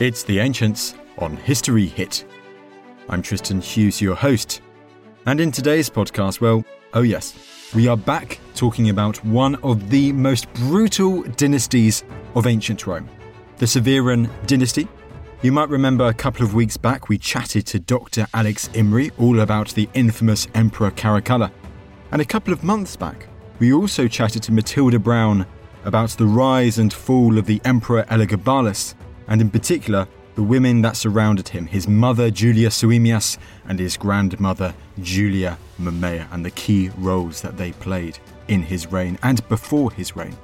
It's The Ancients on History Hit. I'm Tristan Hughes, your host. And in today's podcast, well, oh yes, we are back talking about one of the most brutal dynasties of ancient Rome, the Severan dynasty. You might remember a couple of weeks back we chatted to Dr. Alex Imrie all about the infamous Emperor Caracalla. And a couple of months back, we also chatted to Matilda Brown about the rise and fall of the Emperor Elagabalus and in particular, the women that surrounded him his mother Julia Soaemias and his grandmother Julia Mamaea, and the key roles that they played in his reign and before his reign.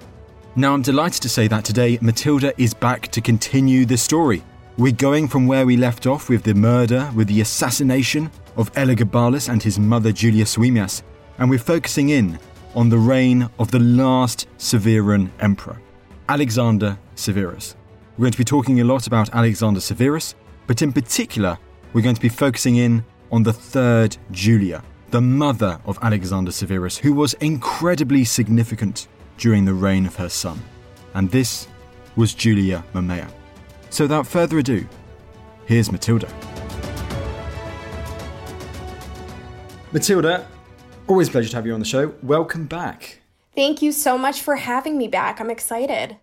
Now, I'm delighted to say that today Matilda is back to continue the story. We're going from where we left off with the murder, with the assassination of Elagabalus and his mother Julia Soaemias, and we're focusing in on the reign of the last Severan emperor, Alexander Severus. We're going to be talking a lot about Alexander Severus, but in particular, we're going to be focusing in on the third Julia, the mother of Alexander Severus, who was incredibly significant during the reign of her son. And this was Julia Mamaea. So without further ado, here's Matilda. Matilda, always pleasure to have you on the show. Welcome back. Thank you so much for having me back. I'm excited.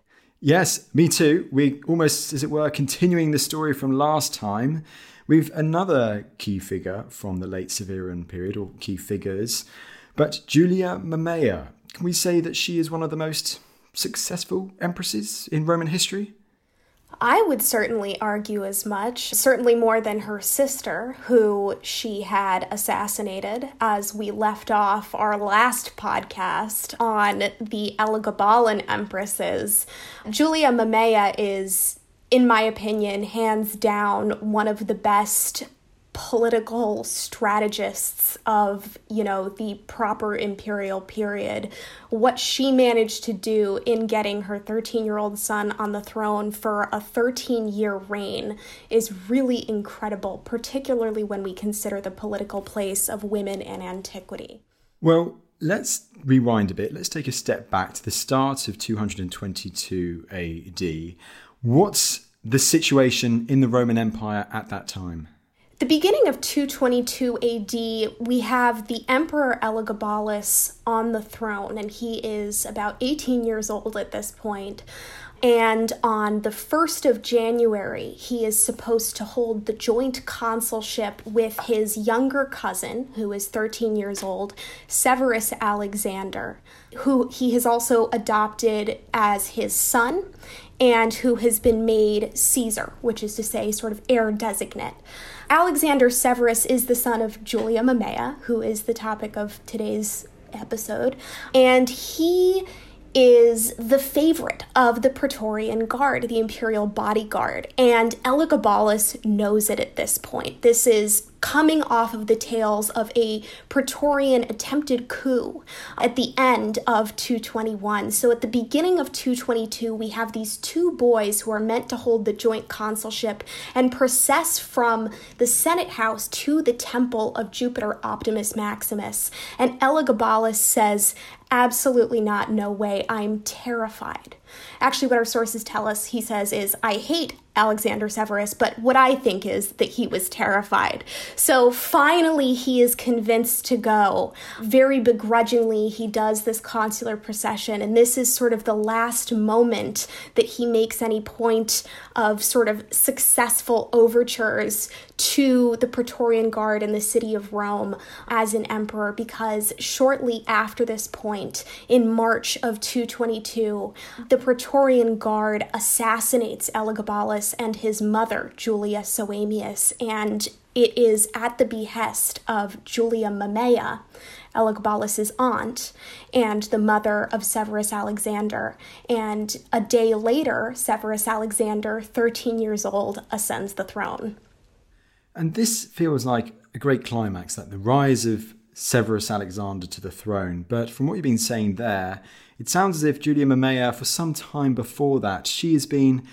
Yes, me too. We almost, as it were, continuing the story from last time. We've another key figure from the late Severan period, or key figures, but Julia Mamaea. Can we say that she is one of the most successful empresses in Roman history? I would certainly argue as much, certainly more than her sister, who she had assassinated, as we left off our last podcast on the Elagabalan empresses. Julia Mamaea is, in my opinion, hands down one of the best political strategists of you know the proper imperial period what she managed to do in getting her 13 year old son on the throne for a 13 year reign is really incredible particularly when we consider the political place of women in antiquity. Well let's rewind a bit. Let's take a step back to the start of 222 AD what's the situation in the roman empire at that time the beginning of 222 AD, we have the Emperor Elagabalus on the throne, and he is about 18 years old at this point. And on the 1st of January, he is supposed to hold the joint consulship with his younger cousin, who is 13 years old, Severus Alexander, who he has also adopted as his son and who has been made Caesar, which is to say, sort of heir designate. Alexander Severus is the son of Julia Mamaea, who is the topic of today's episode, and he is the favorite of the Praetorian Guard, the imperial bodyguard, and Elagabalus knows it at this point. This is coming off of the tales of a Praetorian attempted coup at the end of 221. So at the beginning of 222, we have these two boys who are meant to hold the joint consulship and process from the Senate House to the temple of Jupiter Optimus Maximus. And Elagabalus says, Absolutely not, no way, I'm terrified. Actually, what our sources tell us, he says, is I hate Alexander Severus, but what I think is that he was terrified. So finally, he is convinced to go. Very begrudgingly, he does this consular procession, and this is sort of the last moment that he makes any point of sort of successful overtures to the Praetorian Guard in the city of Rome as an emperor, because shortly after this point, in March of 222, the Praetorian Guard assassinates Elagabalus and his mother, Julia Soaemias, and it is at the behest of Julia Mamaea, Elagabalus's aunt, and the mother of Severus Alexander. And a day later, Severus Alexander, 13 years old, ascends the throne. And this feels like a great climax, like the rise of Severus Alexander to the throne. But from what you've been saying there, it sounds as if Julia Mamaea, for some time before that, she has been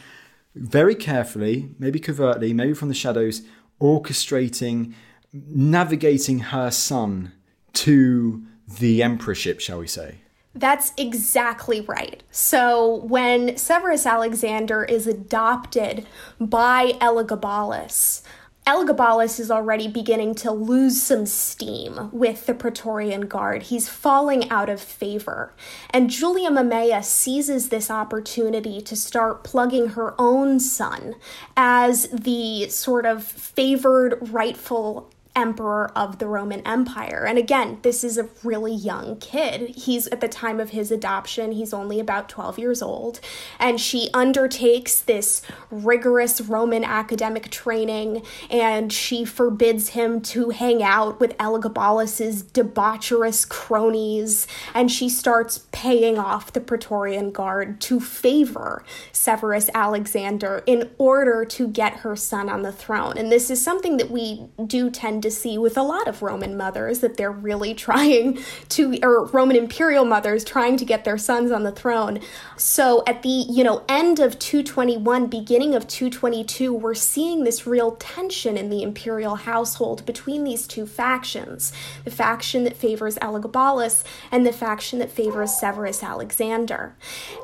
very carefully, maybe covertly, maybe from the shadows, orchestrating, navigating her son to the emperorship, shall we say? That's exactly right. So when Severus Alexander is adopted by Elagabalus, Elagabalus is already beginning to lose some steam with the Praetorian Guard. He's falling out of favor. And Julia Mamaea seizes this opportunity to start plugging her own son as the sort of favored rightful emperor of the Roman Empire. And again, this is a really young kid. He's at the time of his adoption, he's only about 12 years old. And she undertakes this rigorous Roman academic training and she forbids him to hang out with Elagabalus's debaucherous cronies. And she starts paying off the Praetorian Guard to favor Severus Alexander in order to get her son on the throne. And this is something that we do tend to to see with a lot of Roman mothers that they're really trying to, or Roman imperial mothers trying to get their sons on the throne. So at the, you know, end of 221, beginning of 222, we're seeing this real tension in the imperial household between these two factions the faction that favors Elagabalus and the faction that favors Severus Alexander.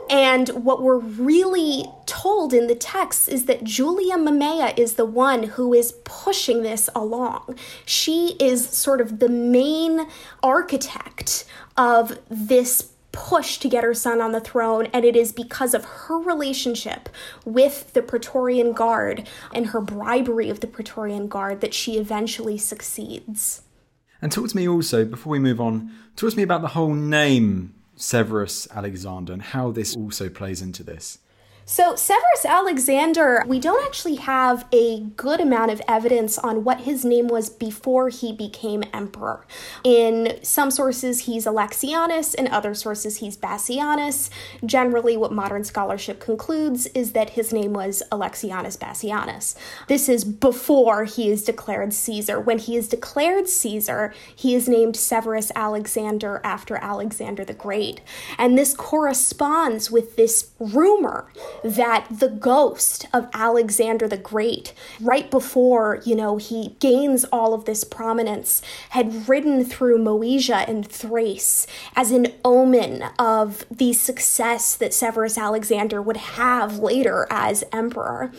And what we're really told in the text is that Julia Mamaea is the one who is pushing this along. She is sort of the main architect of this push to get her son on the throne, and it is because of her relationship with the Praetorian Guard and her bribery of the Praetorian Guard that she eventually succeeds. And talk to me also, before we move on, talk to me about the whole name Severus Alexander and how this also plays into this. So, Severus Alexander, we don't actually have a good amount of evidence on what his name was before he became emperor. In some sources, he's Alexianus, in other sources, he's Bassianus. Generally, what modern scholarship concludes is that his name was Alexianus Bassianus. This is before he is declared Caesar. When he is declared Caesar, he is named Severus Alexander after Alexander the Great. And this corresponds with this rumor that the ghost of Alexander the Great, right before, you know, he gains all of this prominence, had ridden through Moesia and Thrace as an omen of the success that Severus Alexander would have later as emperor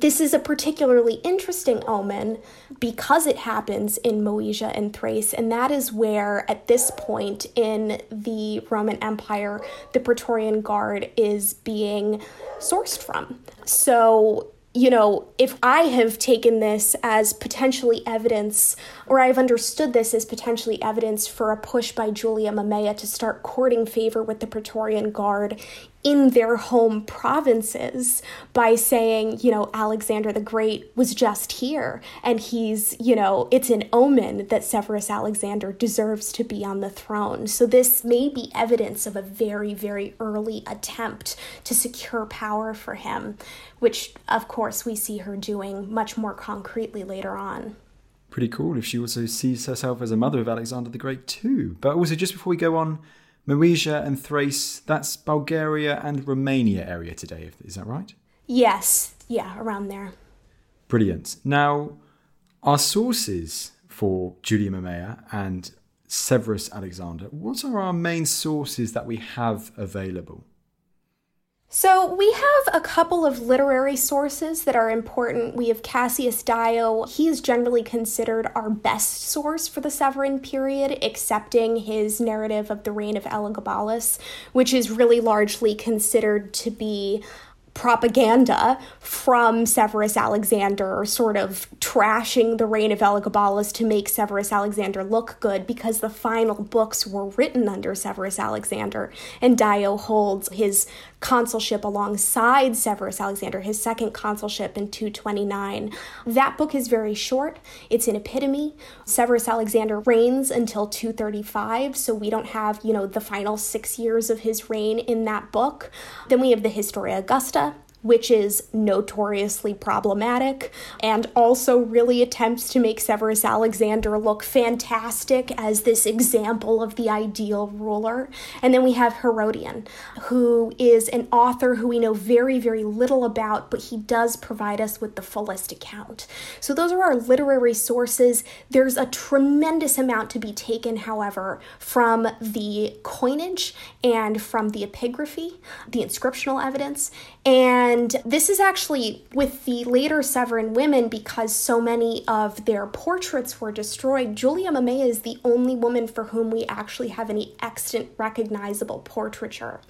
this is a particularly interesting omen because it happens in Moesia and Thrace, and that is where, at this point in the Roman Empire, the Praetorian Guard is being sourced from. So, you know, if I have taken this as potentially evidence, or I've understood this as potentially evidence for a push by Julia Mamaea to start courting favor with the Praetorian Guard in their home provinces by saying, you know, Alexander the Great was just here and he's, you know, it's an omen that Severus Alexander deserves to be on the throne. So this may be evidence of a very, very early attempt to secure power for him, which, of course, we see her doing much more concretely later on pretty cool if she also sees herself as a mother of Alexander the Great too. But also, just before we go on, Moesia and Thrace, that's Bulgaria and Romania area today, is that right? Yes, yeah, around there. Brilliant. Now, our sources for Julia Mamaea and Severus Alexander, what are our main sources that we have available? So, we have a couple of literary sources that are important. We have Cassius Dio. He is generally considered our best source for the Severan period, excepting his narrative of the reign of Elagabalus, which is really largely considered to be propaganda from Severus Alexander, sort of trashing the reign of Elagabalus to make Severus Alexander look good because the final books were written under Severus Alexander, and Dio holds his consulship alongside Severus Alexander, his second consulship in 229. That book is very short, it's an epitome. Severus Alexander reigns until 235, so we don't have, you know, the final six years of his reign in that book. Then we have the Historia Augusta, which is notoriously problematic and also really attempts to make Severus Alexander look fantastic as this example of the ideal ruler. And then we have Herodian, who is an author who we know very, very little about, but he does provide us with the fullest account. So those are our literary sources. There's a tremendous amount to be taken, however, from the coinage and from the epigraphy, the inscriptional evidence. And this is actually with the later Severan women because so many of their portraits were destroyed. Julia Mamaea is the only woman for whom we actually have any extant recognizable portraiture,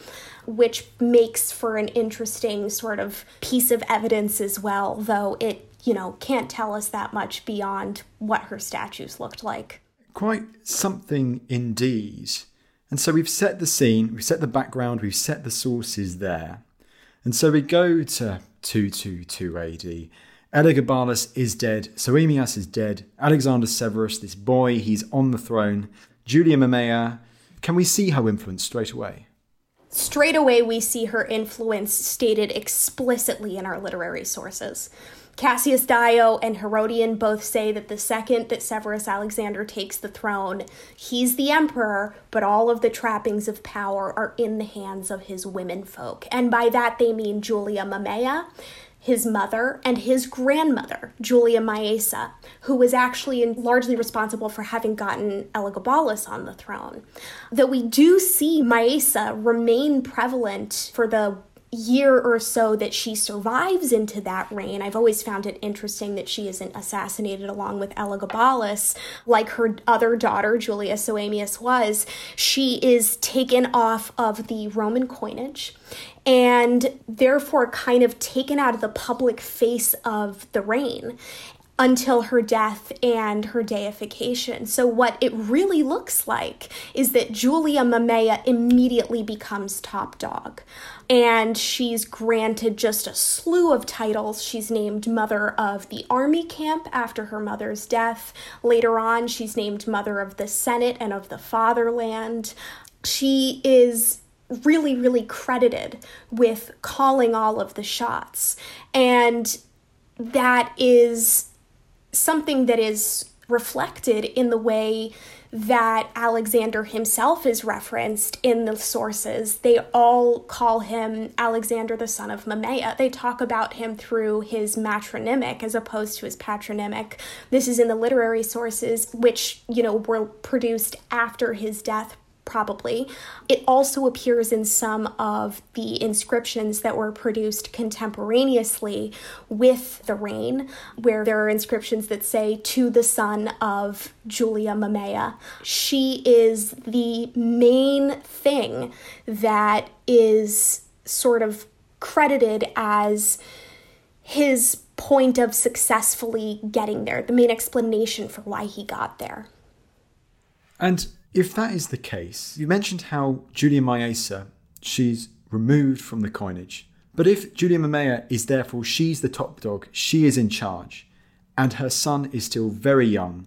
which makes for an interesting sort of piece of evidence as well, though it, you know, can't tell us that much beyond what her statues looked like. Quite something indeed. And so we've set the scene, we've set the background, we've set the sources there. And so we go to 222 AD. Elagabalus is dead, Soaemias is dead, Alexander Severus, this boy, he's on the throne. Julia Mamaea, can we see her influence straight away? Straight away, we see her influence stated explicitly in our literary sources. Cassius Dio and Herodian both say that the second that Severus Alexander takes the throne, he's the emperor, but all of the trappings of power are in the hands of his womenfolk. And by that they mean Julia Mamaea, his mother, and his grandmother, Julia Maesa, who was actually largely responsible for having gotten Elagabalus on the throne. Though we do see Maesa remain prevalent for the year or so that she survives into that reign, I've always found it interesting that she isn't assassinated along with Elagabalus, like her other daughter, Julia Soaemias, was. She is taken off of the Roman coinage and therefore kind of taken out of the public face of the reign until her death and her deification. So, what it really looks like is that Julia Mamaea immediately becomes top dog. And she's granted just a slew of titles. She's named Mother of the Army Camp after her mother's death. Later on, she's named Mother of the Senate and of the Fatherland. She is really, really credited with calling all of the shots. And that is something that is reflected in the way that Alexander himself is referenced in the sources. They all call him Alexander the son of Mamaea. They talk about him through his matronymic as opposed to his patronymic. This is in the literary sources, which, you know, were produced after his death probably. It also appears in some of the inscriptions that were produced contemporaneously with the reign, where there are inscriptions that say, To the son of Julia Mamaea. She is the main thing that is sort of credited as his point of successfully getting there, the main explanation for why he got there. And if that is the case, you mentioned how Julia Maesa, she's removed from the coinage. But if Julia Mamaea is therefore she's the top dog, she is in charge, and her son is still very young,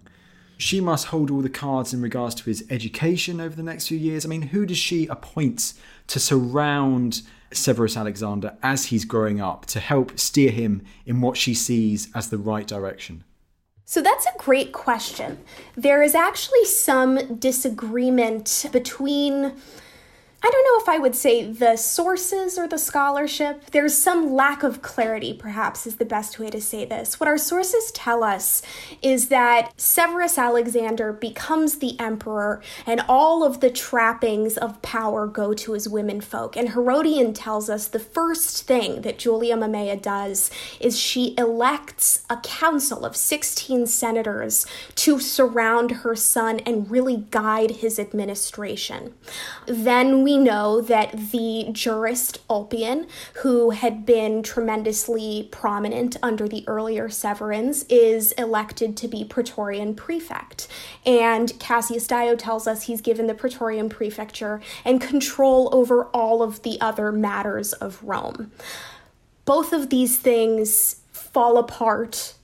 she must hold all the cards in regards to his education over the next few years. I mean, who does she appoint to surround Severus Alexander as he's growing up to help steer him in what she sees as the right direction? So that's a great question. There is actually some disagreement between I don't know if I would say the sources or the scholarship. There's some lack of clarity, perhaps, is the best way to say this. What our sources tell us is that Severus Alexander becomes the emperor, and all of the trappings of power go to his womenfolk. And Herodian tells us the first thing that Julia Mamaea does is she elects a council of 16 senators to surround her son and really guide his administration. Then we know that the jurist Ulpian, who had been tremendously prominent under the earlier Severans, is elected to be Praetorian prefect. And Cassius Dio tells us he's given the Praetorian prefecture and control over all of the other matters of Rome. Both of these things fall apart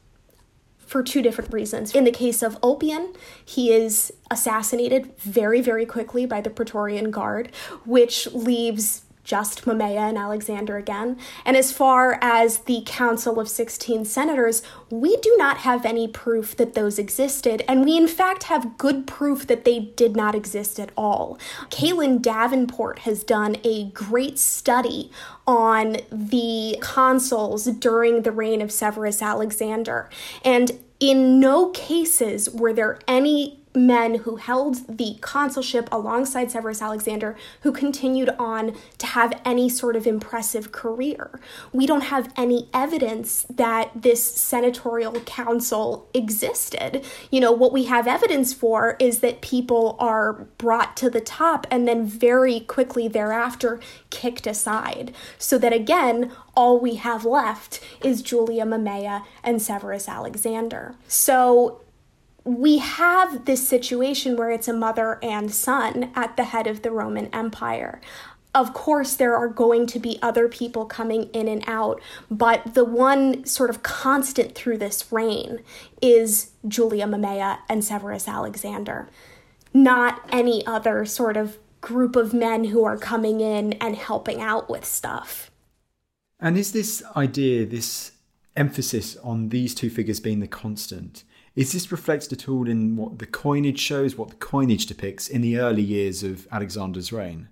for two different reasons. In the case of Ulpian, he is assassinated very, very quickly by the Praetorian Guard, which leaves just Mamaea and Alexander again. And as far as the Council of 16 Senators, we do not have any proof that those existed, and we in fact have good proof that they did not exist at all. Caillan Davenport has done a great study on the consuls during the reign of Severus Alexander, and in no cases were there any men who held the consulship alongside Severus Alexander who continued on to have any sort of impressive career. We don't have any evidence that this senatorial council existed. You know, what we have evidence for is that people are brought to the top and then very quickly thereafter kicked aside. So that again, all we have left is Julia Mamaea and Severus Alexander. So we have this situation where it's a mother and son at the head of the Roman Empire. Of course, there are going to be other people coming in and out, but the one sort of constant through this reign is Julia Mamaea and Severus Alexander, not any other sort of group of men who are coming in and helping out with stuff. And is this idea, this emphasis on these two figures being the constant, is this reflected at all in what the coinage shows, what the coinage depicts in the early years of Alexander's reign?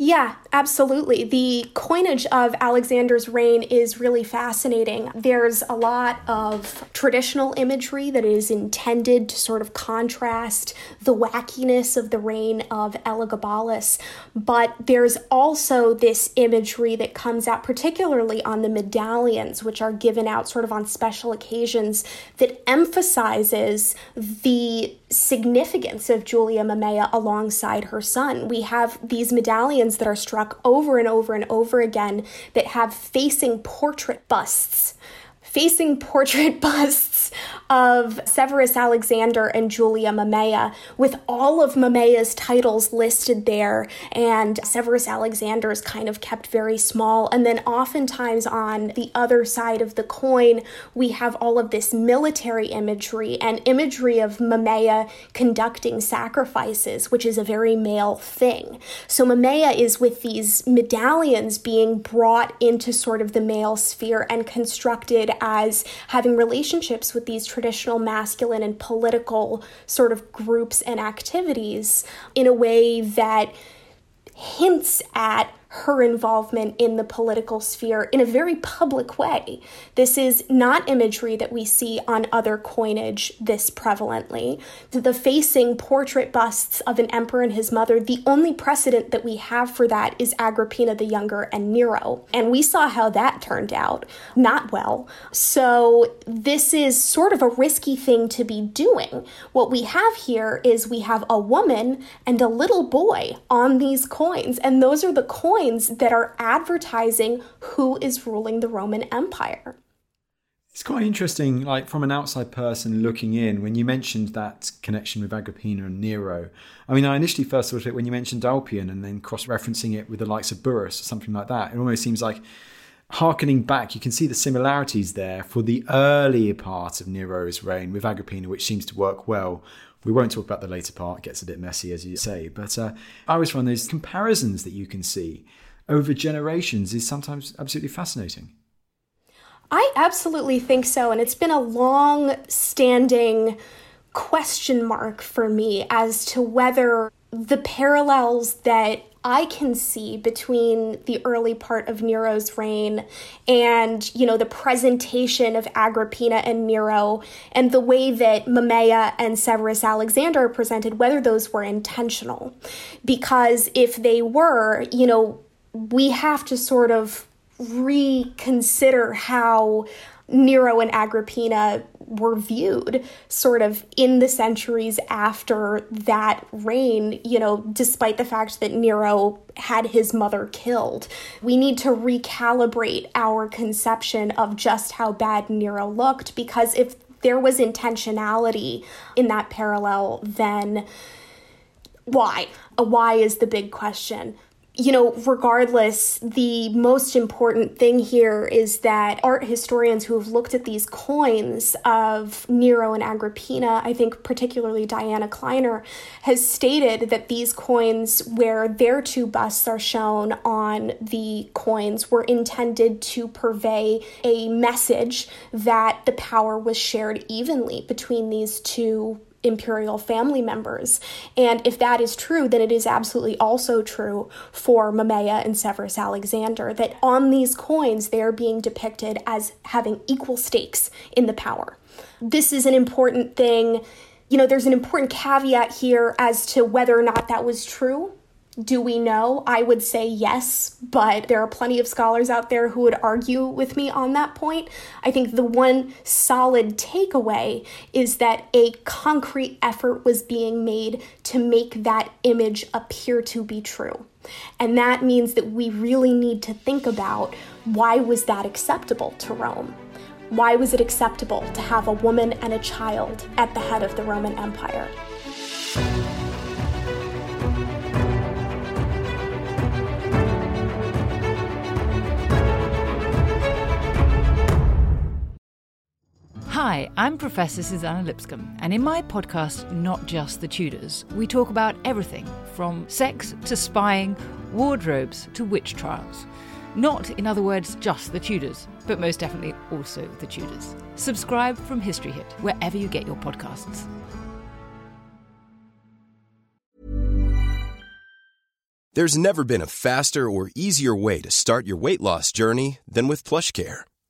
Yeah, absolutely. The coinage of Alexander's reign is really fascinating. There's a lot of traditional imagery that is intended to sort of contrast the wackiness of the reign of Elagabalus, but there's also this imagery that comes out particularly on the medallions, which are given out sort of on special occasions, that emphasizes the significance of Julia Mamaea alongside her son. We have these medallions that are struck over and over and over again that have facing portrait busts facing portrait busts of Severus Alexander and Julia Mamaea, with all of Mamaea's titles listed there, and Severus Alexander's kind of kept very small. And then, oftentimes, on the other side of the coin, we have all of this military imagery and imagery of Mamaea conducting sacrifices, which is a very male thing. So, Mamaea is with these medallions being brought into sort of the male sphere and constructed as having relationships with these traditional masculine and political sort of groups and activities in a way that hints at her involvement in the political sphere in a very public way. This is not imagery that we see on other coinage this prevalently. The facing portrait busts of an emperor and his mother, the only precedent that we have for that is Agrippina the Younger and Nero. And we saw how that turned out. Not well. So this is sort of a risky thing to be doing. What we have here is we have a woman and a little boy on these coins, and those are the coins coins that are advertising who is ruling the Roman Empire. It's quite interesting, like from an outside person looking in, when you mentioned that connection with Agrippina and Nero. I mean, I initially first thought of it when you mentioned Ulpian and then cross referencing it with the likes of Burrus or something like that. It almost seems like harkening back, you can see the similarities there for the earlier part of Nero's reign with Agrippina, which seems to work well we won't talk about the later part, it gets a bit messy, as you say. But uh, I always find those comparisons that you can see over generations is sometimes absolutely fascinating. I absolutely think so. And it's been a long standing question mark for me as to whether the parallels that I can see between the early part of Nero's reign and, you know, the presentation of Agrippina and Nero and the way that Mamaea and Severus Alexander are presented, whether those were intentional. Because if they were, you know, we have to sort of reconsider how Nero and Agrippina were viewed sort of in the centuries after that reign, you know, despite the fact that Nero had his mother killed. We need to recalibrate our conception of just how bad Nero looked because if there was intentionality in that parallel, then why? A why is the big question you know, regardless, the most important thing here is that art historians who have looked at these coins of Nero and Agrippina, I think particularly Diana Kleiner, has stated that these coins, where their two busts are shown on the coins, were intended to purvey a message that the power was shared evenly between these two imperial family members. And if that is true, then it is absolutely also true for Mamaea and Severus Alexander that on these coins they are being depicted as having equal stakes in the power. This is an important thing. You know, there's an important caveat here as to whether or not that was true. Do we know? I would say yes, but there are plenty of scholars out there who would argue with me on that point. I think the one solid takeaway is that a concrete effort was being made to make that image appear to be true. And that means that we really need to think about why was that acceptable to Rome? Why was it acceptable to have a woman and a child at the head of the Roman Empire? Hi, I'm Professor Suzannah Lipscomb, and in my podcast, Not Just the Tudors, we talk about everything from sex to spying, wardrobes to witch trials. Not, in other words, just the Tudors, but most definitely also the Tudors. Subscribe from History Hit, wherever you get your podcasts. There's never been a faster or easier way to start your weight loss journey than with PlushCare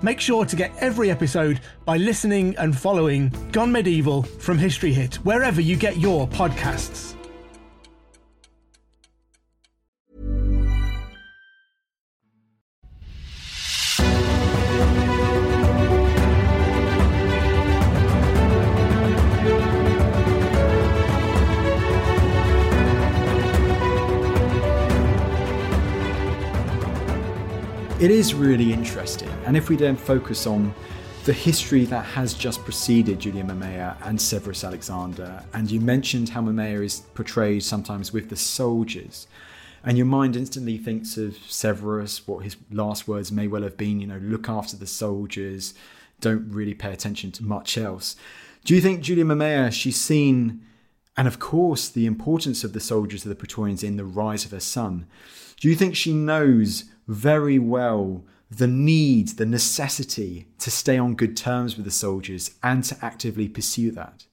Make sure to get every episode by listening and following Gone Medieval from History Hit, wherever you get your podcasts. It is really interesting. And if we then focus on the history that has just preceded Julia Mamaea and Severus Alexander, and you mentioned how Mamaea is portrayed sometimes with the soldiers, and your mind instantly thinks of Severus, what his last words may well have been, you know, look after the soldiers, don't really pay attention to much else. Do you think Julia Mamaea, she's seen, and of course, the importance of the soldiers of the Praetorians in the rise of her son, do you think she knows very well the need, the necessity to stay on good terms with the soldiers and to actively pursue that?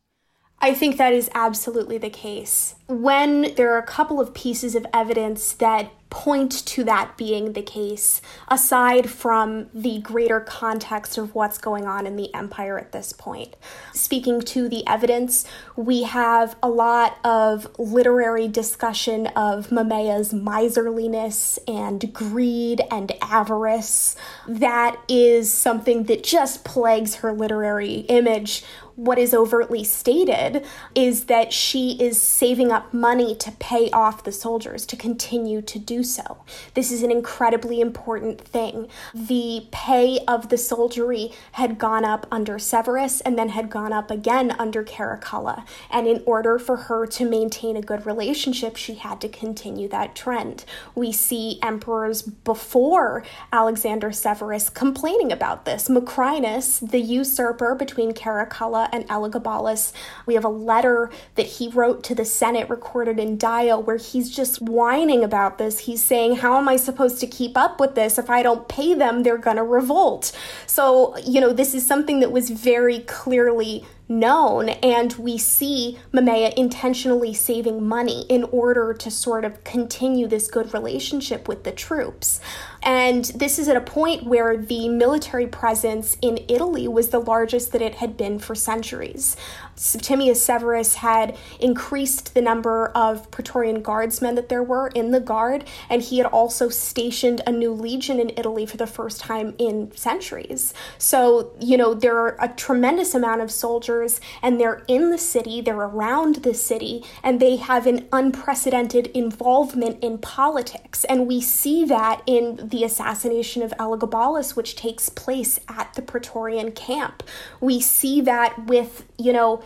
I think that is absolutely the case. When there are a couple of pieces of evidence that point to that being the case, aside from the greater context of what's going on in the empire at this point. Speaking to the evidence, we have a lot of literary discussion of Mamaea's miserliness and greed and avarice. That is something that just plagues her literary image what is overtly stated is that she is saving up money to pay off the soldiers to continue to do so. This is an incredibly important thing. The pay of the soldiery had gone up under Severus and then had gone up again under Caracalla. And in order for her to maintain a good relationship, she had to continue that trend. We see emperors before Alexander Severus complaining about this. Macrinus, the usurper between Caracalla and Elagabalus. We have a letter that he wrote to the Senate recorded in Dio where he's just whining about this. He's saying, How am I supposed to keep up with this? If I don't pay them, they're going to revolt. So, you know, this is something that was very clearly known. And we see Mamaea intentionally saving money in order to sort of continue this good relationship with the troops. And this is at a point where the military presence in Italy was the largest that it had been for centuries. Septimius Severus had increased the number of Praetorian guardsmen that there were in the guard, and he had also stationed a new legion in Italy for the first time in centuries. So, you know, there are a tremendous amount of soldiers, and they're in the city, they're around the city, and they have an unprecedented involvement in politics. And we see that in the assassination of Elagabalus, which takes place at the Praetorian camp. We see that with, you know,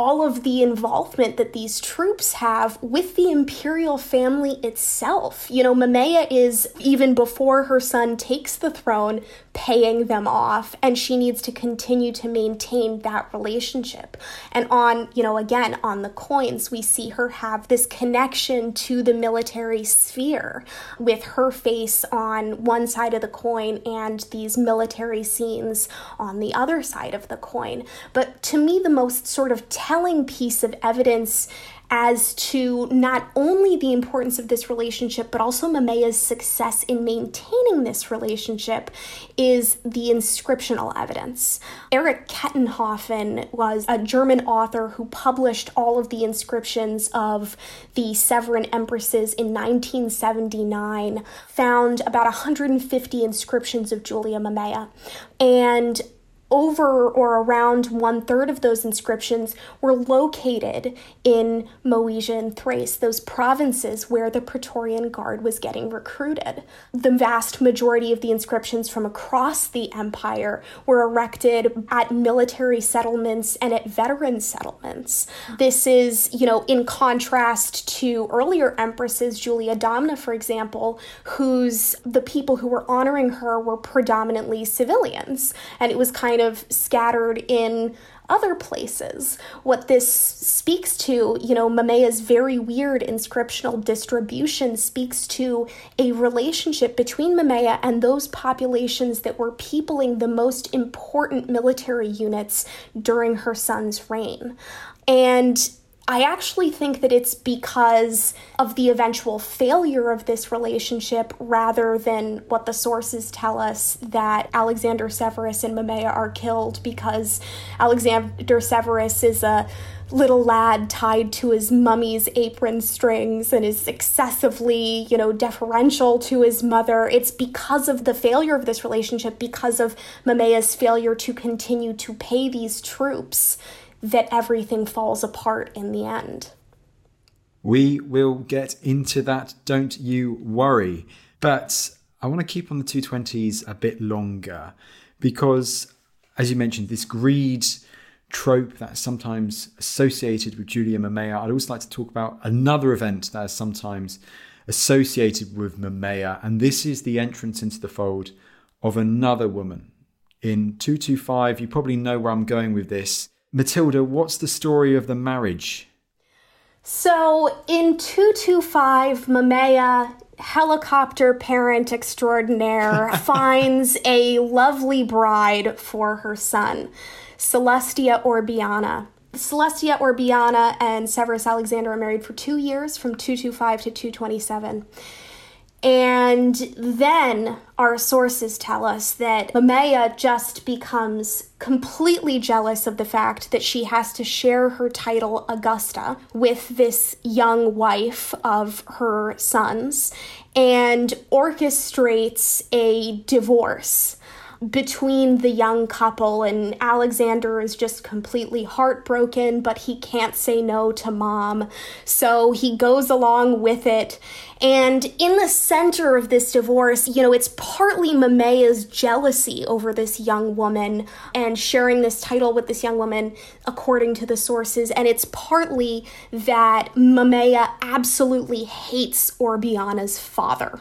all of the involvement that these troops have with the imperial family itself. You know, Mamaea is, even before her son takes the throne, paying them off, and she needs to continue to maintain that relationship. And on, you know, again, on the coins, we see her have this connection to the military sphere with her face on one side of the coin and these military scenes on the other side of the coin. But to me, the most sort of telling piece of evidence as to not only the importance of this relationship, but also Mamaea's success in maintaining this relationship is the inscriptional evidence. Erich Kettenhofen was a German author who published all of the inscriptions of the Severan empresses in 1979, found about 150 inscriptions of Julia Mamaea. And over or around one third of those inscriptions were located in Moesia and Thrace, those provinces where the Praetorian Guard was getting recruited. The vast majority of the inscriptions from across the empire were erected at military settlements and at veteran settlements. This is, you know, in contrast to earlier empresses, Julia Domna, for example, whose the people who were honoring her were predominantly civilians. And it was kind kind of scattered in other places. What this speaks to, you know, Mamaea's very weird inscriptional distribution speaks to a relationship between Mamaea and those populations that were peopling the most important military units during her son's reign. And I actually think that it's because of the eventual failure of this relationship rather than what the sources tell us that Alexander Severus and Mamaea are killed because Alexander Severus is a little lad tied to his mummy's apron strings and is excessively, you know, deferential to his mother. It's because of the failure of this relationship, because of Mamaea's failure to continue to pay these troops that everything falls apart in the end. We will get into that, don't you worry. But I want to keep on the 220s a bit longer because, as you mentioned, this greed trope that's sometimes associated with Julia Mamaea. I'd also like to talk about another event that is sometimes associated with Mamaea, and this is the entrance into the fold of another woman. In 225, you probably know where I'm going with this. Matilda, what's the story of the marriage? So in 225, Mamaea, helicopter parent extraordinaire, finds a lovely bride for her son, Sallustia Orbiana. Sallustia Orbiana and Severus Alexander are married for two years from 225 to 227. And then our sources tell us that Mamaea just becomes completely jealous of the fact that she has to share her title Augusta with this young wife of her sons and orchestrates a divorce between the young couple, and Alexander is just completely heartbroken, but he can't say no to mom. So he goes along with it. And in the center of this divorce, you know, it's partly Mamaea's jealousy over this young woman and sharing this title with this young woman, according to the sources. And it's partly that Mamaea absolutely hates Orbiana's father.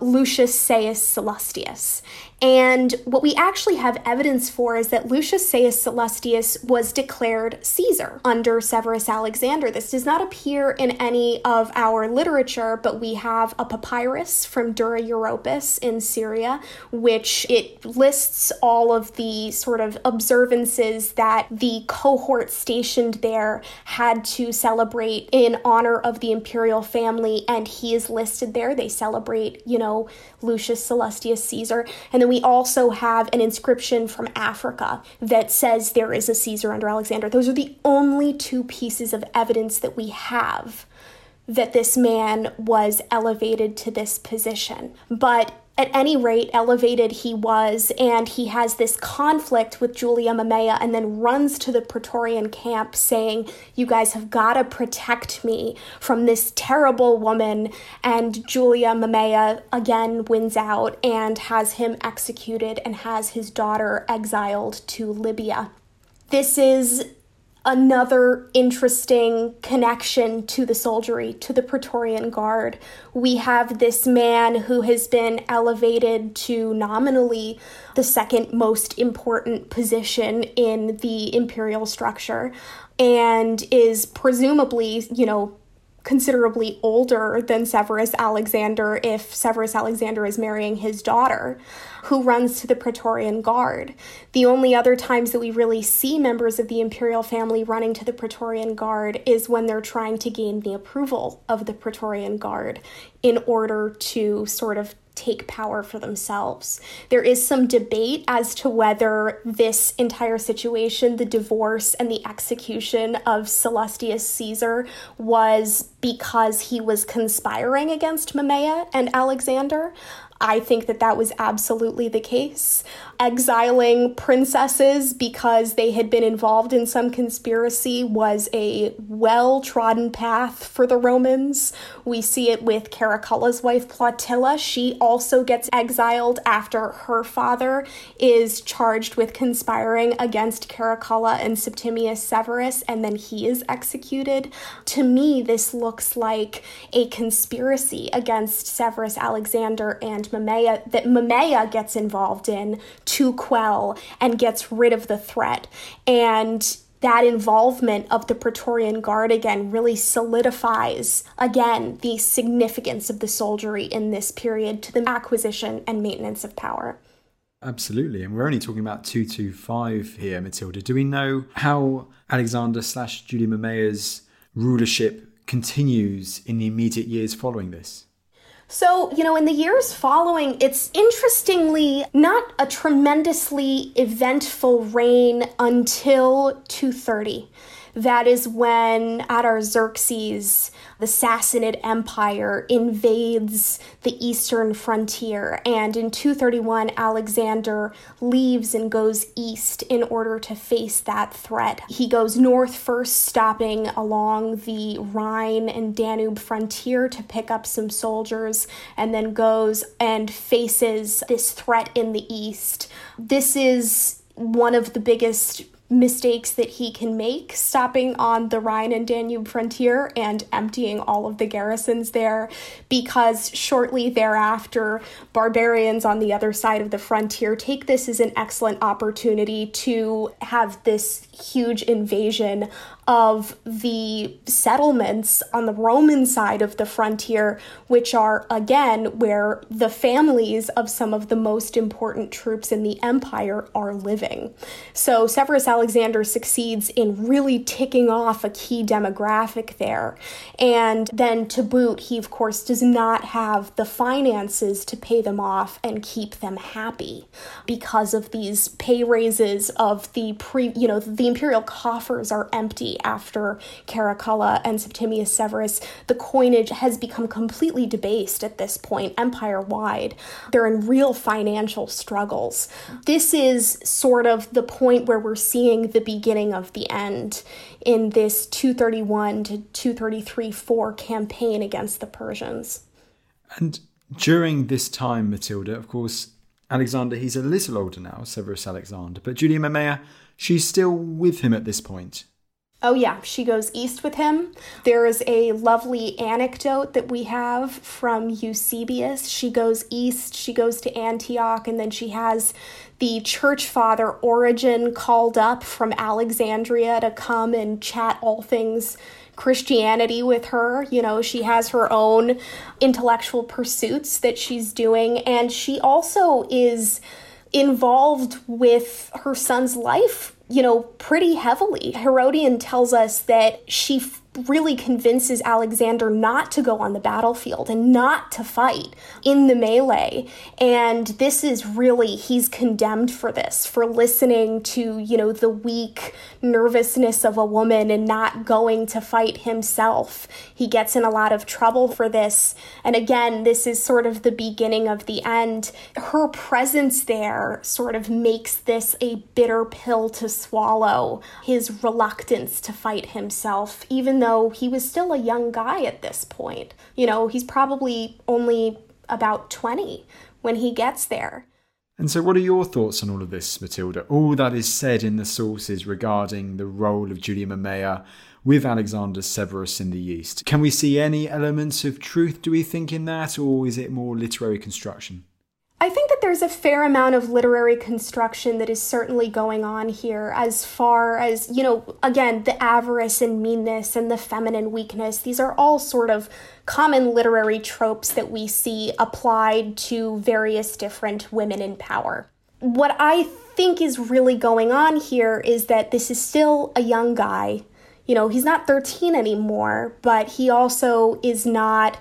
Lucius Seius Sallustius. And what we actually have evidence for is that Lucius Seius Sallustius was declared Caesar under Severus Alexander. This does not appear in any of our literature, but we have a papyrus from Dura Europos in Syria, which it lists all of the sort of observances that the cohort stationed there had to celebrate in honor of the imperial family, and he is listed there. They celebrate, you know, Lucius Sallustius Caesar. And then we also have an inscription from Africa that says there is a Caesar under Alexander. Those are the only two pieces of evidence that we have that this man was elevated to this position. But at any rate, elevated he was, and he has this conflict with Julia Mamaea and then runs to the Praetorian camp saying, You guys have got to protect me from this terrible woman. And Julia Mamaea again wins out and has him executed and has his daughter exiled to Libya. This is another interesting connection to the soldiery, to the Praetorian Guard. We have this man who has been elevated to nominally the second most important position in the imperial structure and is presumably, you know, considerably older than Severus Alexander if Severus Alexander is marrying his daughter, who runs to the Praetorian Guard. The only other times that we really see members of the imperial family running to the Praetorian Guard is when they're trying to gain the approval of the Praetorian Guard in order to sort of take power for themselves. There is some debate as to whether this entire situation, the divorce and the execution of Sallustius Caesar, was because he was conspiring against Mamaea and Alexander. I think that that was absolutely the case. Exiling princesses because they had been involved in some conspiracy was a well trodden path for the Romans. We see it with Caracalla's wife Plautilla. She also gets exiled after her father is charged with conspiring against Caracalla and Septimius Severus, and then he is executed. To me, this looks like a conspiracy against Severus Alexander and Mamaea that Mamaea gets involved in to quell and gets rid of the threat. And that involvement of the Praetorian Guard again really solidifies again the significance of the soldiery in this period to the acquisition and maintenance of power. Absolutely. And we're only talking about 225 here, Matilda. Do we know how Alexander slash Julia Mamaea's rulership continues in the immediate years following this? So, you know, in the years following, it's interestingly not a tremendously eventful reign until 230. That is when Artaxerxes, the Sassanid Empire, invades the eastern frontier. And in 231, Alexander leaves and goes east in order to face that threat. He goes north first, stopping along the Rhine and Danube frontier to pick up some soldiers, and then goes and faces this threat in the east. This is one of the biggest mistakes that he can make stopping on the Rhine and Danube frontier and emptying all of the garrisons there because shortly thereafter barbarians on the other side of the frontier take this as an excellent opportunity to have this huge invasion of the settlements on the Roman side of the frontier, which are again where the families of some of the most important troops in the empire are living. So Severus Alexander succeeds in really ticking off a key demographic there. And then to boot, he of course does not have the finances to pay them off and keep them happy because of these pay raises of the pre, you know, the imperial coffers are empty after Caracalla and Septimius Severus, the coinage has become completely debased at this point, empire wide. They're in real financial struggles. This is sort of the point where we're seeing the beginning of the end in this 231 to 233 4 campaign against the Persians. And during this time, Matilda, of course, Alexander, he's a little older now, Severus Alexander, but Julia Mamaea, she's still with him at this point. Oh, yeah, she goes east with him. There is a lovely anecdote that we have from Eusebius. She goes east, she goes to Antioch, and then she has the church father Origen called up from Alexandria to come and chat all things Christianity with her. You know, she has her own intellectual pursuits that she's doing, and she also is involved with her son's life you know, pretty heavily. Herodian tells us that she really convinces Alexander not to go on the battlefield and not to fight in the melee. And this is really, he's condemned for this, for listening to, you know, the weak nervousness of a woman and not going to fight himself. He gets in a lot of trouble for this. And again, this is sort of the beginning of the end. Her presence there sort of makes this a bitter pill to swallow, his reluctance to fight himself, even though he was still a young guy at this point. You know, he's probably only about 20 when he gets there. And so, what are your thoughts on all of this, Matilda? All that is said in the sources regarding the role of Julia Mamaea with Alexander Severus in the East. Can we see any elements of truth, do we think, in that, or is it more literary construction? I think that there's a fair amount of literary construction that is certainly going on here, as far as, you know, again, the avarice and meanness and the feminine weakness. These are all sort of common literary tropes that we see applied to various different women in power. What I think is really going on here is that this is still a young guy. You know, he's not 13 anymore, but he also is not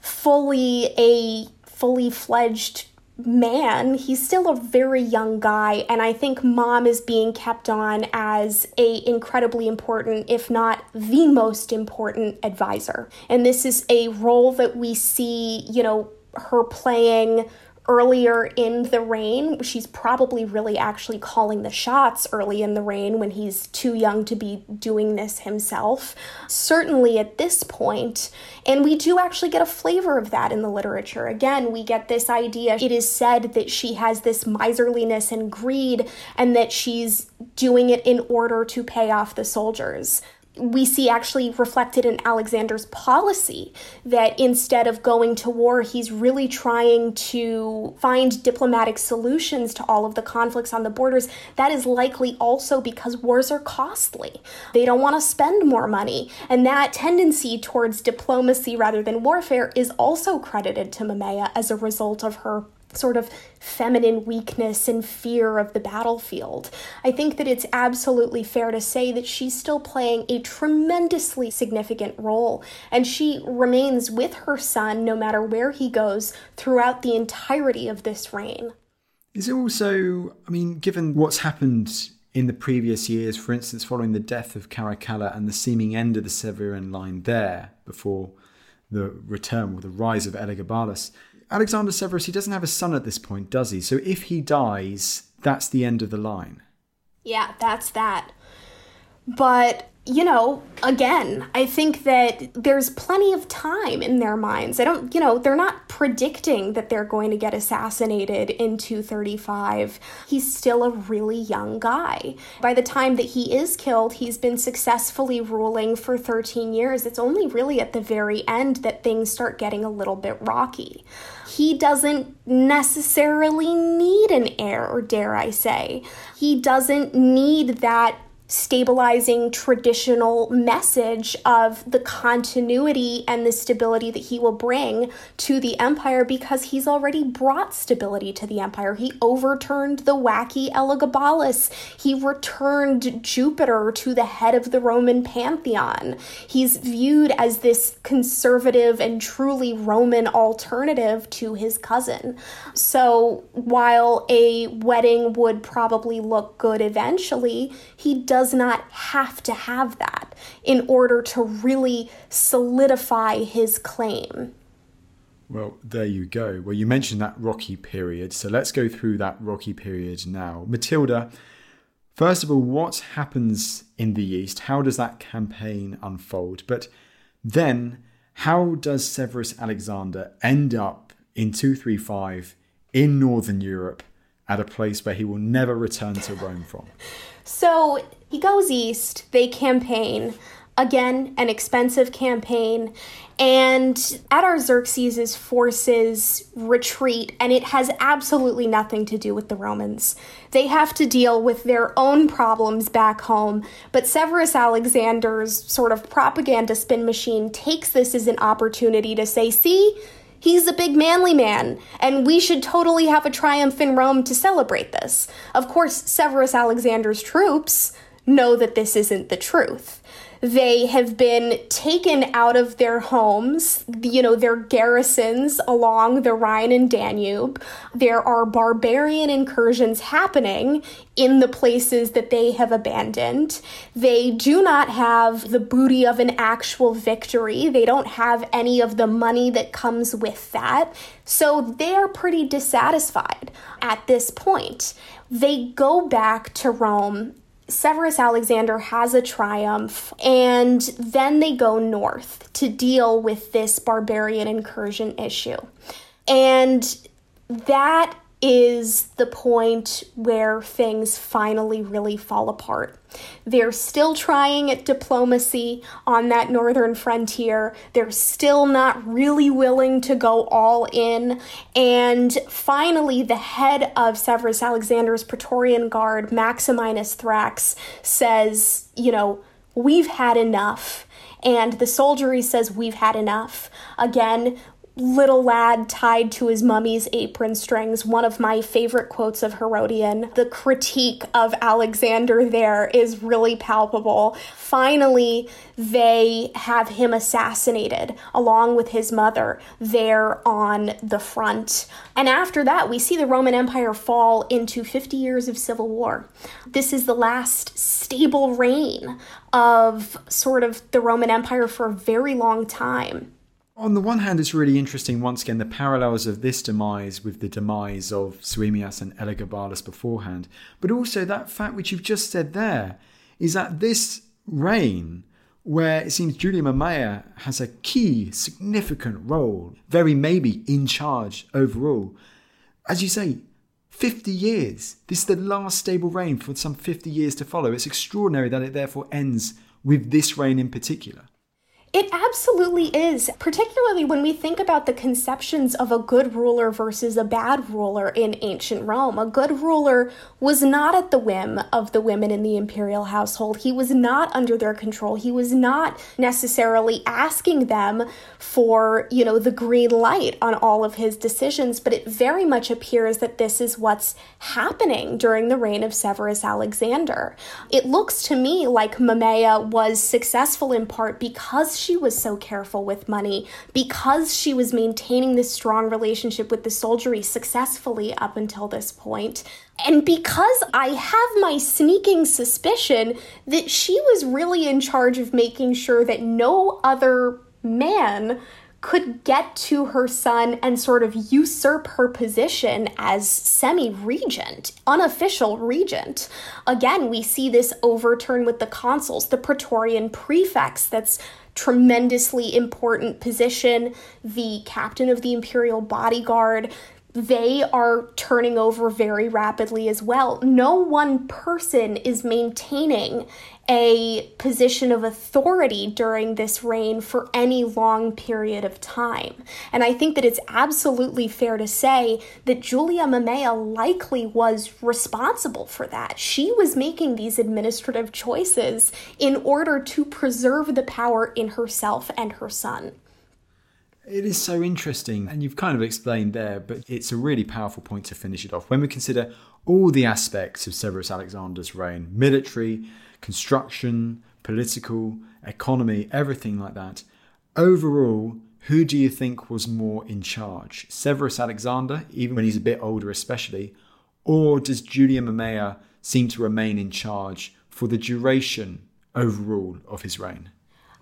fully a fully fledged man. He's still a very young guy and i think mom is being kept on as a incredibly important if not the most important advisor. And this is a role that we see you know her playing earlier in the reign. She's probably really actually calling the shots early in the reign when he's too young to be doing this himself. Certainly at this point, and we do actually get a flavor of that in the literature. Again, we get this idea it is said that she has this miserliness and greed and that she's doing it in order to pay off the soldiers we see actually reflected in Alexander's policy that instead of going to war, he's really trying to find diplomatic solutions to all of the conflicts on the borders. That is likely also because wars are costly. They don't want to spend more money. And that tendency towards diplomacy rather than warfare is also credited to Mamaea as a result of her sort of feminine weakness and fear of the battlefield. I think that it's absolutely fair to say that she's still playing a tremendously significant role, and she remains with her son no matter where he goes throughout the entirety of this reign. Is it also, I mean, given what's happened in the previous years, for instance, following the death of Caracalla and the seeming end of the Severan line there before the return or the rise of Elagabalus, Alexander Severus, he doesn't have a son at this point, does he? So if he dies, that's the end of the line. Yeah, that's that. But you know, again, I think that there's plenty of time in their minds. I don't, you know, they're not predicting that they're going to get assassinated in 235. He's still a really young guy. By the time that he is killed, he's been successfully ruling for 13 years. It's only really at the very end that things start getting a little bit rocky. He doesn't necessarily need an heir, or dare I say. He doesn't need that stabilizing traditional message of the continuity and the stability that he will bring to the empire because he's already brought stability to the empire. He overturned the wacky Elagabalus. He returned Jupiter to the head of the Roman pantheon. He's viewed as this conservative and truly Roman alternative to his cousin. So while a wedding would probably look good eventually, he does does not have to have that in order to really solidify his claim. Well, there you go. Well, you mentioned that rocky period, so let's go through that rocky period now. Matilda, first of all, what happens in the East? How does that campaign unfold? But then, how does Severus Alexander end up in 235 in Northern Europe at a place where he will never return to Rome from? So he goes east, they campaign. Again, an expensive campaign. And Artaxerxes' forces retreat, and it has absolutely nothing to do with the Romans. They have to deal with their own problems back home, but Severus Alexander's sort of propaganda spin machine takes this as an opportunity to say, see, He's a big manly man, and we should totally have a triumph in Rome to celebrate this. Of course, Severus Alexander's troops know that this isn't the truth. They have been taken out of their homes, you know, their garrisons along the Rhine and Danube. There are barbarian incursions happening in the places that they have abandoned. They do not have the booty of an actual victory. They don't have any of the money that comes with that. So they're pretty dissatisfied at this point. They go back to Rome Severus Alexander has a triumph, and then they go north to deal with this barbarian incursion issue. And that is the point where things finally really fall apart. They're still trying at diplomacy on that northern frontier. They're still not really willing to go all in. And finally, the head of Severus Alexander's Praetorian Guard, Maximinus Thrax, says, you know, we've had enough. And the soldiery says, We've had enough. Again, little lad tied to his mummy's apron strings, one of my favorite quotes of Herodian. The critique of Alexander there is really palpable. Finally, they have him assassinated along with his mother there on the front. And after that, we see the Roman Empire fall into 50 years of civil war. This is the last stable reign of sort of the Roman Empire for a very long time. On the one hand, it's really interesting, once again, the parallels of this demise with the demise of Soaemias and Elagabalus beforehand. But also that fact which you've just said there is that this reign, where it seems Julia Mamaea has a key, significant role, very maybe in charge overall. As you say, 50 years. This is the last stable reign for some 50 years to follow. It's extraordinary that it therefore ends with this reign in particular. It absolutely is, particularly when we think about the conceptions of a good ruler versus a bad ruler in ancient Rome. A good ruler was not at the whim of the women in the imperial household. He was not under their control. He was not necessarily asking them for, you know, the green light on all of his decisions, but it very much appears that this is what's happening during the reign of Severus Alexander. It looks to me like Mamaea was successful in part because she was so careful with money, because she was maintaining this strong relationship with the soldiery successfully up until this point, and because I have my sneaking suspicion that she was really in charge of making sure that no other man could get to her son and sort of usurp her position as semi regent, unofficial regent. Again, we see this overturn with the consuls, the Praetorian prefects, that's tremendously important position, the captain of the imperial bodyguard, they are turning over very rapidly as well. No one person is maintaining a position of authority during this reign for any long period of time. And I think that it's absolutely fair to say that Julia Mamaea likely was responsible for that. She was making these administrative choices in order to preserve the power in herself and her son. It is so interesting, and you've kind of explained there, but it's a really powerful point to finish it off. When we consider all the aspects of Severus Alexander's reign military, construction, political, economy, everything like that overall, who do you think was more in charge? Severus Alexander, even when he's a bit older, especially, or does Julia Mamaea seem to remain in charge for the duration overall of his reign?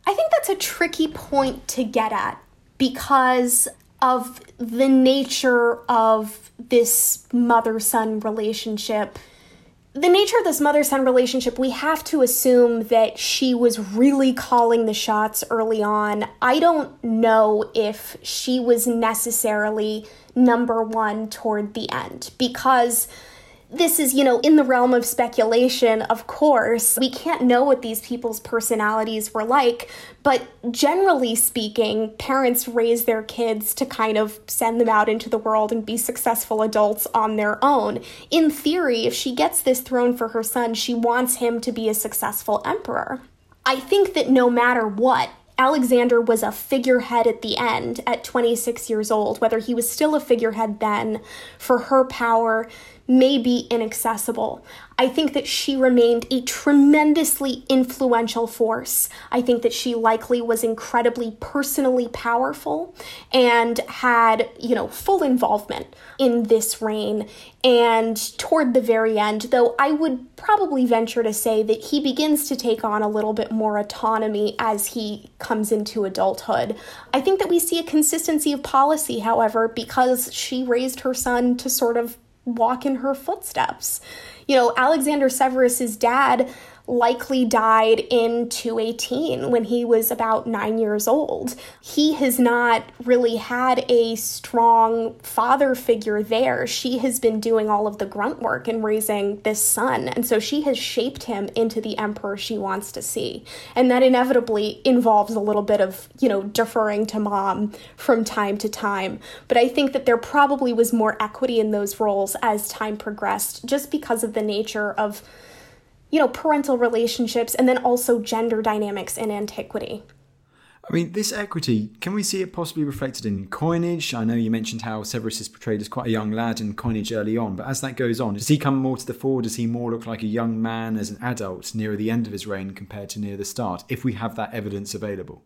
I think that's a tricky point to get at because of the nature of this mother son relationship. The nature of this mother son relationship, we have to assume that she was really calling the shots early on. I don't know if she was necessarily number one toward the end because this is, you know, in the realm of speculation, of course. We can't know what these people's personalities were like, but generally speaking, parents raise their kids to kind of send them out into the world and be successful adults on their own. In theory, if she gets this throne for her son, she wants him to be a successful emperor. I think that no matter what, Alexander was a figurehead at the end at 26 years old, whether he was still a figurehead then for her power may be inaccessible. I think that she remained a tremendously influential force. I think that she likely was incredibly personally powerful and had, you know, full involvement in this reign. And toward the very end, though, I would probably venture to say that he begins to take on a little bit more autonomy as he comes into adulthood. I think that we see a consistency of policy, however, because she raised her son to sort of walk in her footsteps. You know, Alexander Severus's dad likely died in 218 when he was about nine years old. He has not really had a strong father figure there. She has been doing all of the grunt work and raising this son. And so she has shaped him into the emperor she wants to see. And that inevitably involves a little bit of, you know, deferring to mom from time to time. But I think that there probably was more equity in those roles as time progressed, just because of the nature of you know, parental relationships and then also gender dynamics in antiquity. I mean, this equity, can we see it possibly reflected in coinage? I know you mentioned how Severus is portrayed as quite a young lad in coinage early on, but as that goes on, does he come more to the fore? Does he more look like a young man as an adult nearer the end of his reign compared to near the start, if we have that evidence available?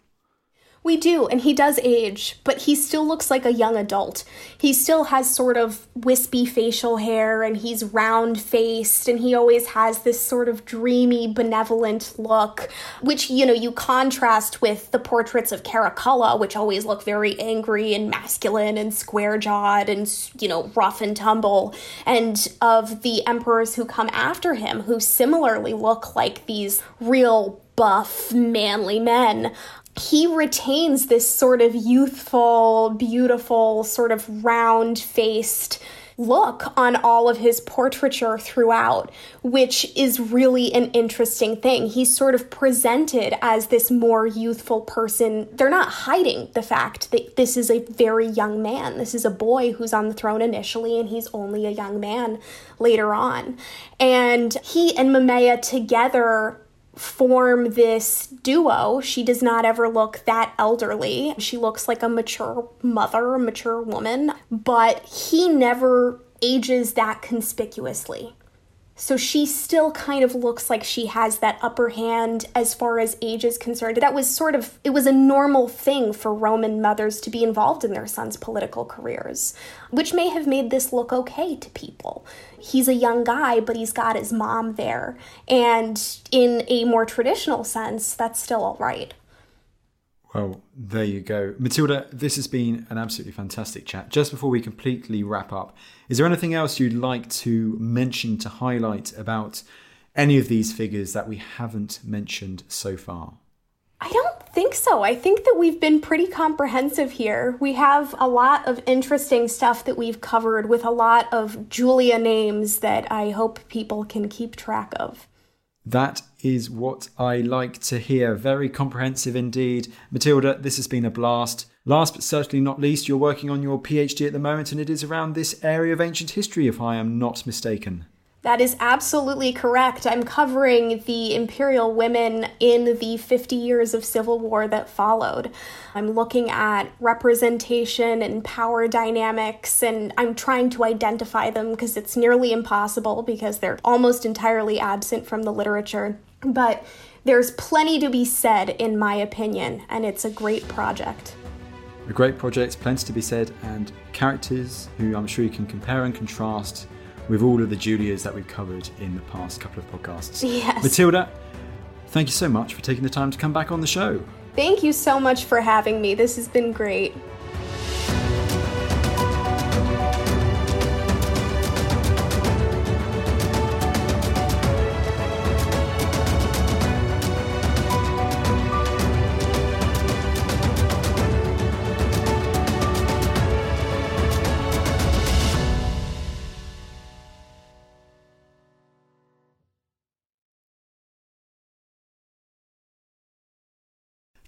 We do, and he does age, but he still looks like a young adult. He still has sort of wispy facial hair, and he's round faced, and he always has this sort of dreamy, benevolent look, which, you know, you contrast with the portraits of Caracalla, which always look very angry and masculine and square jawed and, you know, rough and tumble, and of the emperors who come after him, who similarly look like these real buff, manly men he retains this sort of youthful, beautiful, sort of round faced look on all of his portraiture throughout, which is really an interesting thing. He's sort of presented as this more youthful person. They're not hiding the fact that this is a very young man. This is a boy who's on the throne initially, and he's only a young man later on. And he and Mamaea together form this duo. She does not ever look that elderly. She looks like a mature mother, a mature woman, but he never ages that conspicuously. So she still kind of looks like she has that upper hand as far as age is concerned. That was sort of, it was a normal thing for Roman mothers to be involved in their sons' political careers, which may have made this look okay to people. He's a young guy, but he's got his mom there. And in a more traditional sense, that's still all right. Well, there you go. Matilda, this has been an absolutely fantastic chat. Just before we completely wrap up, is there anything else you'd like to mention to highlight about any of these figures that we haven't mentioned so far? I don't think so. I think that we've been pretty comprehensive here. We have a lot of interesting stuff that we've covered with a lot of Julia names that I hope people can keep track of. That is what I like to hear. Very comprehensive indeed. Matilda, this has been a blast. Last but certainly not least, you're working on your PhD at the moment, and it is around this area of ancient history, if I am not mistaken. That is absolutely correct. I'm covering the imperial women in the 50 years of civil war that followed. I'm looking at representation and power dynamics, and I'm trying to identify them because it's nearly impossible because they're almost entirely absent from the literature. But there's plenty to be said, in my opinion, and it's a great project. A great project, plenty to be said, and characters who I'm sure you can compare and contrast with all of the Julias that we've covered in the past couple of podcasts. Yes. Matilda, thank you so much for taking the time to come back on the show. Thank you so much for having me. This has been great.